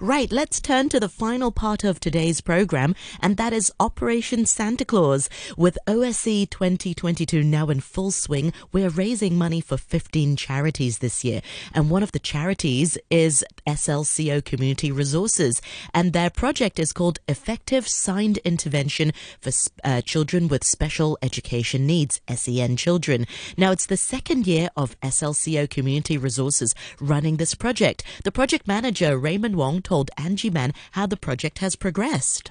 Right, let's turn to the final part of today's program, and that is Operation Santa Claus. With OSC 2022 now in full swing, we're raising money for 15 charities this year. And one of the charities is SLCO Community Resources, and their project is called Effective Signed Intervention for uh, Children with Special Education Needs, SEN Children. Now, it's the second year of SLCO Community Resources running this project. The project manager, Raymond Wong, told Angie Man how the project has progressed.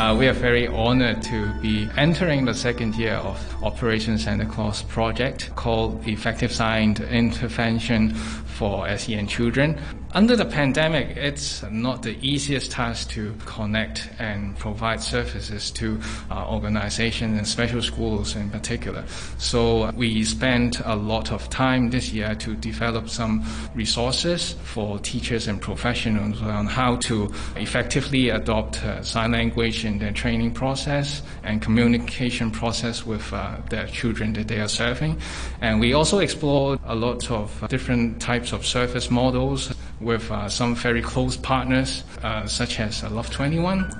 Uh, we are very honored to be entering the second year of Operation Santa Claus project called Effective Signed Intervention for SEN Children. Under the pandemic, it's not the easiest task to connect and provide services to uh, organizations and special schools in particular. So we spent a lot of time this year to develop some resources for teachers and professionals on how to effectively adopt uh, sign language in their training process and communication process with uh, the children that they are serving. And we also explored a lot of different types of surface models with uh, some very close partners, uh, such as uh, Love 21.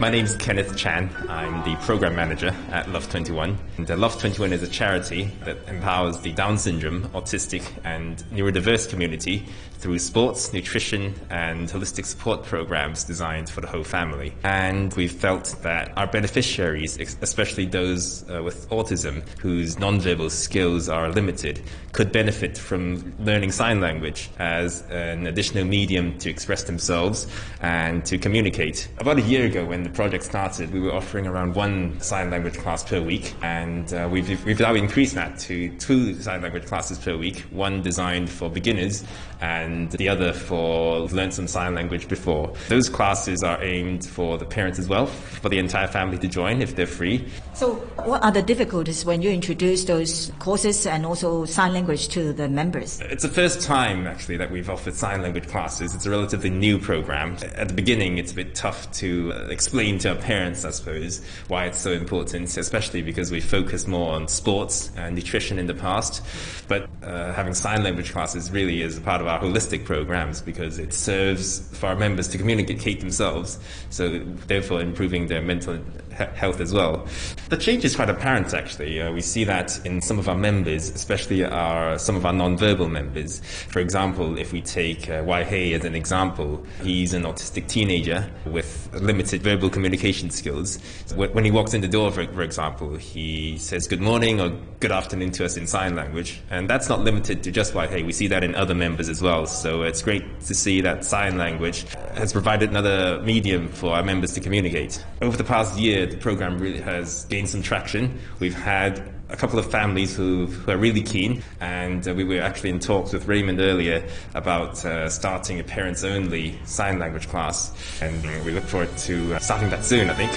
My name is Kenneth Chan. I'm the program manager at Love 21. And Love 21 is a charity that empowers the Down syndrome, autistic, and neurodiverse community through sports, nutrition, and holistic support programs designed for the whole family. And we felt that our beneficiaries, especially those uh, with autism whose nonverbal skills are limited, could benefit from learning sign language as an additional medium to express themselves and to communicate. About a year ago, when the project started, we were offering around one sign language class per week, and uh, we've, we've now increased that to two sign language classes per week, one designed for beginners and the other for learn some sign language before. Those classes are aimed for the parents as well, for the entire family to join if they're free. So, what are the difficulties when you introduce those courses and also sign language to the members? It's the first time actually that we've offered sign language classes. It's a relatively new program. At the beginning, it's a bit tough to uh, explain to our parents, I suppose, why it's so important, especially because we focus more on sports and nutrition in the past. But uh, having sign language classes really is a part of our holistic programs because it serves for our members to communicate themselves, so therefore improving their mental health as well. The change is quite apparent actually. Uh, we see that in some of our members, especially our some of our non-verbal members. For example, if we take uh, as an example, he's an autistic teenager with limited verbal communication skills. When he walks in the door, for, for example, he says good morning or good afternoon to us in sign language, and that's not limited to just Hei. We see that in other members as well. So it's great to see that sign language has provided another medium for our members to communicate. Over the past year, the program really has gained some traction. We've had a couple of families who, are really keen, and uh, we were actually in talks with Raymond earlier about uh, starting a parents only sign language class, and we look forward to uh, starting that soon, I think.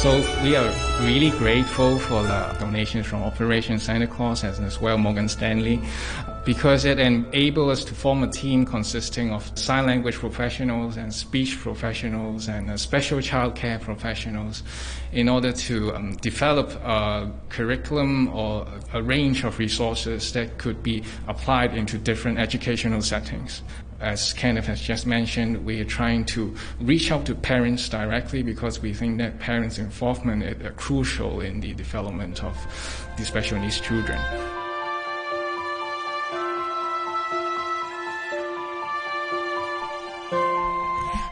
So we are really grateful for the donations from Operation Santa Claus as well Morgan Stanley because it enables us to form a team consisting of sign language professionals and speech professionals and uh, special childcare professionals in order to um, develop a curriculum or a range of resources that could be applied into different educational settings as Kenneth has just mentioned, we are trying to reach out to parents directly because we think that parents' involvement is crucial in the development of the special needs children.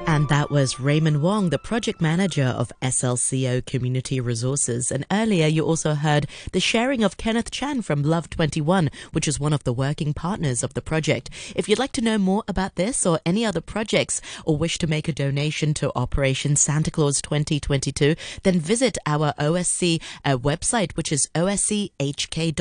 And that was Raymond Wong, the project manager of SLCO Community Resources. And earlier you also heard the sharing of Kenneth Chan from Love 21, which is one of the working partners of the project. If you'd like to know more about this or any other projects or wish to make a donation to Operation Santa Claus 2022, then visit our OSC uh, website, which is oschk.org.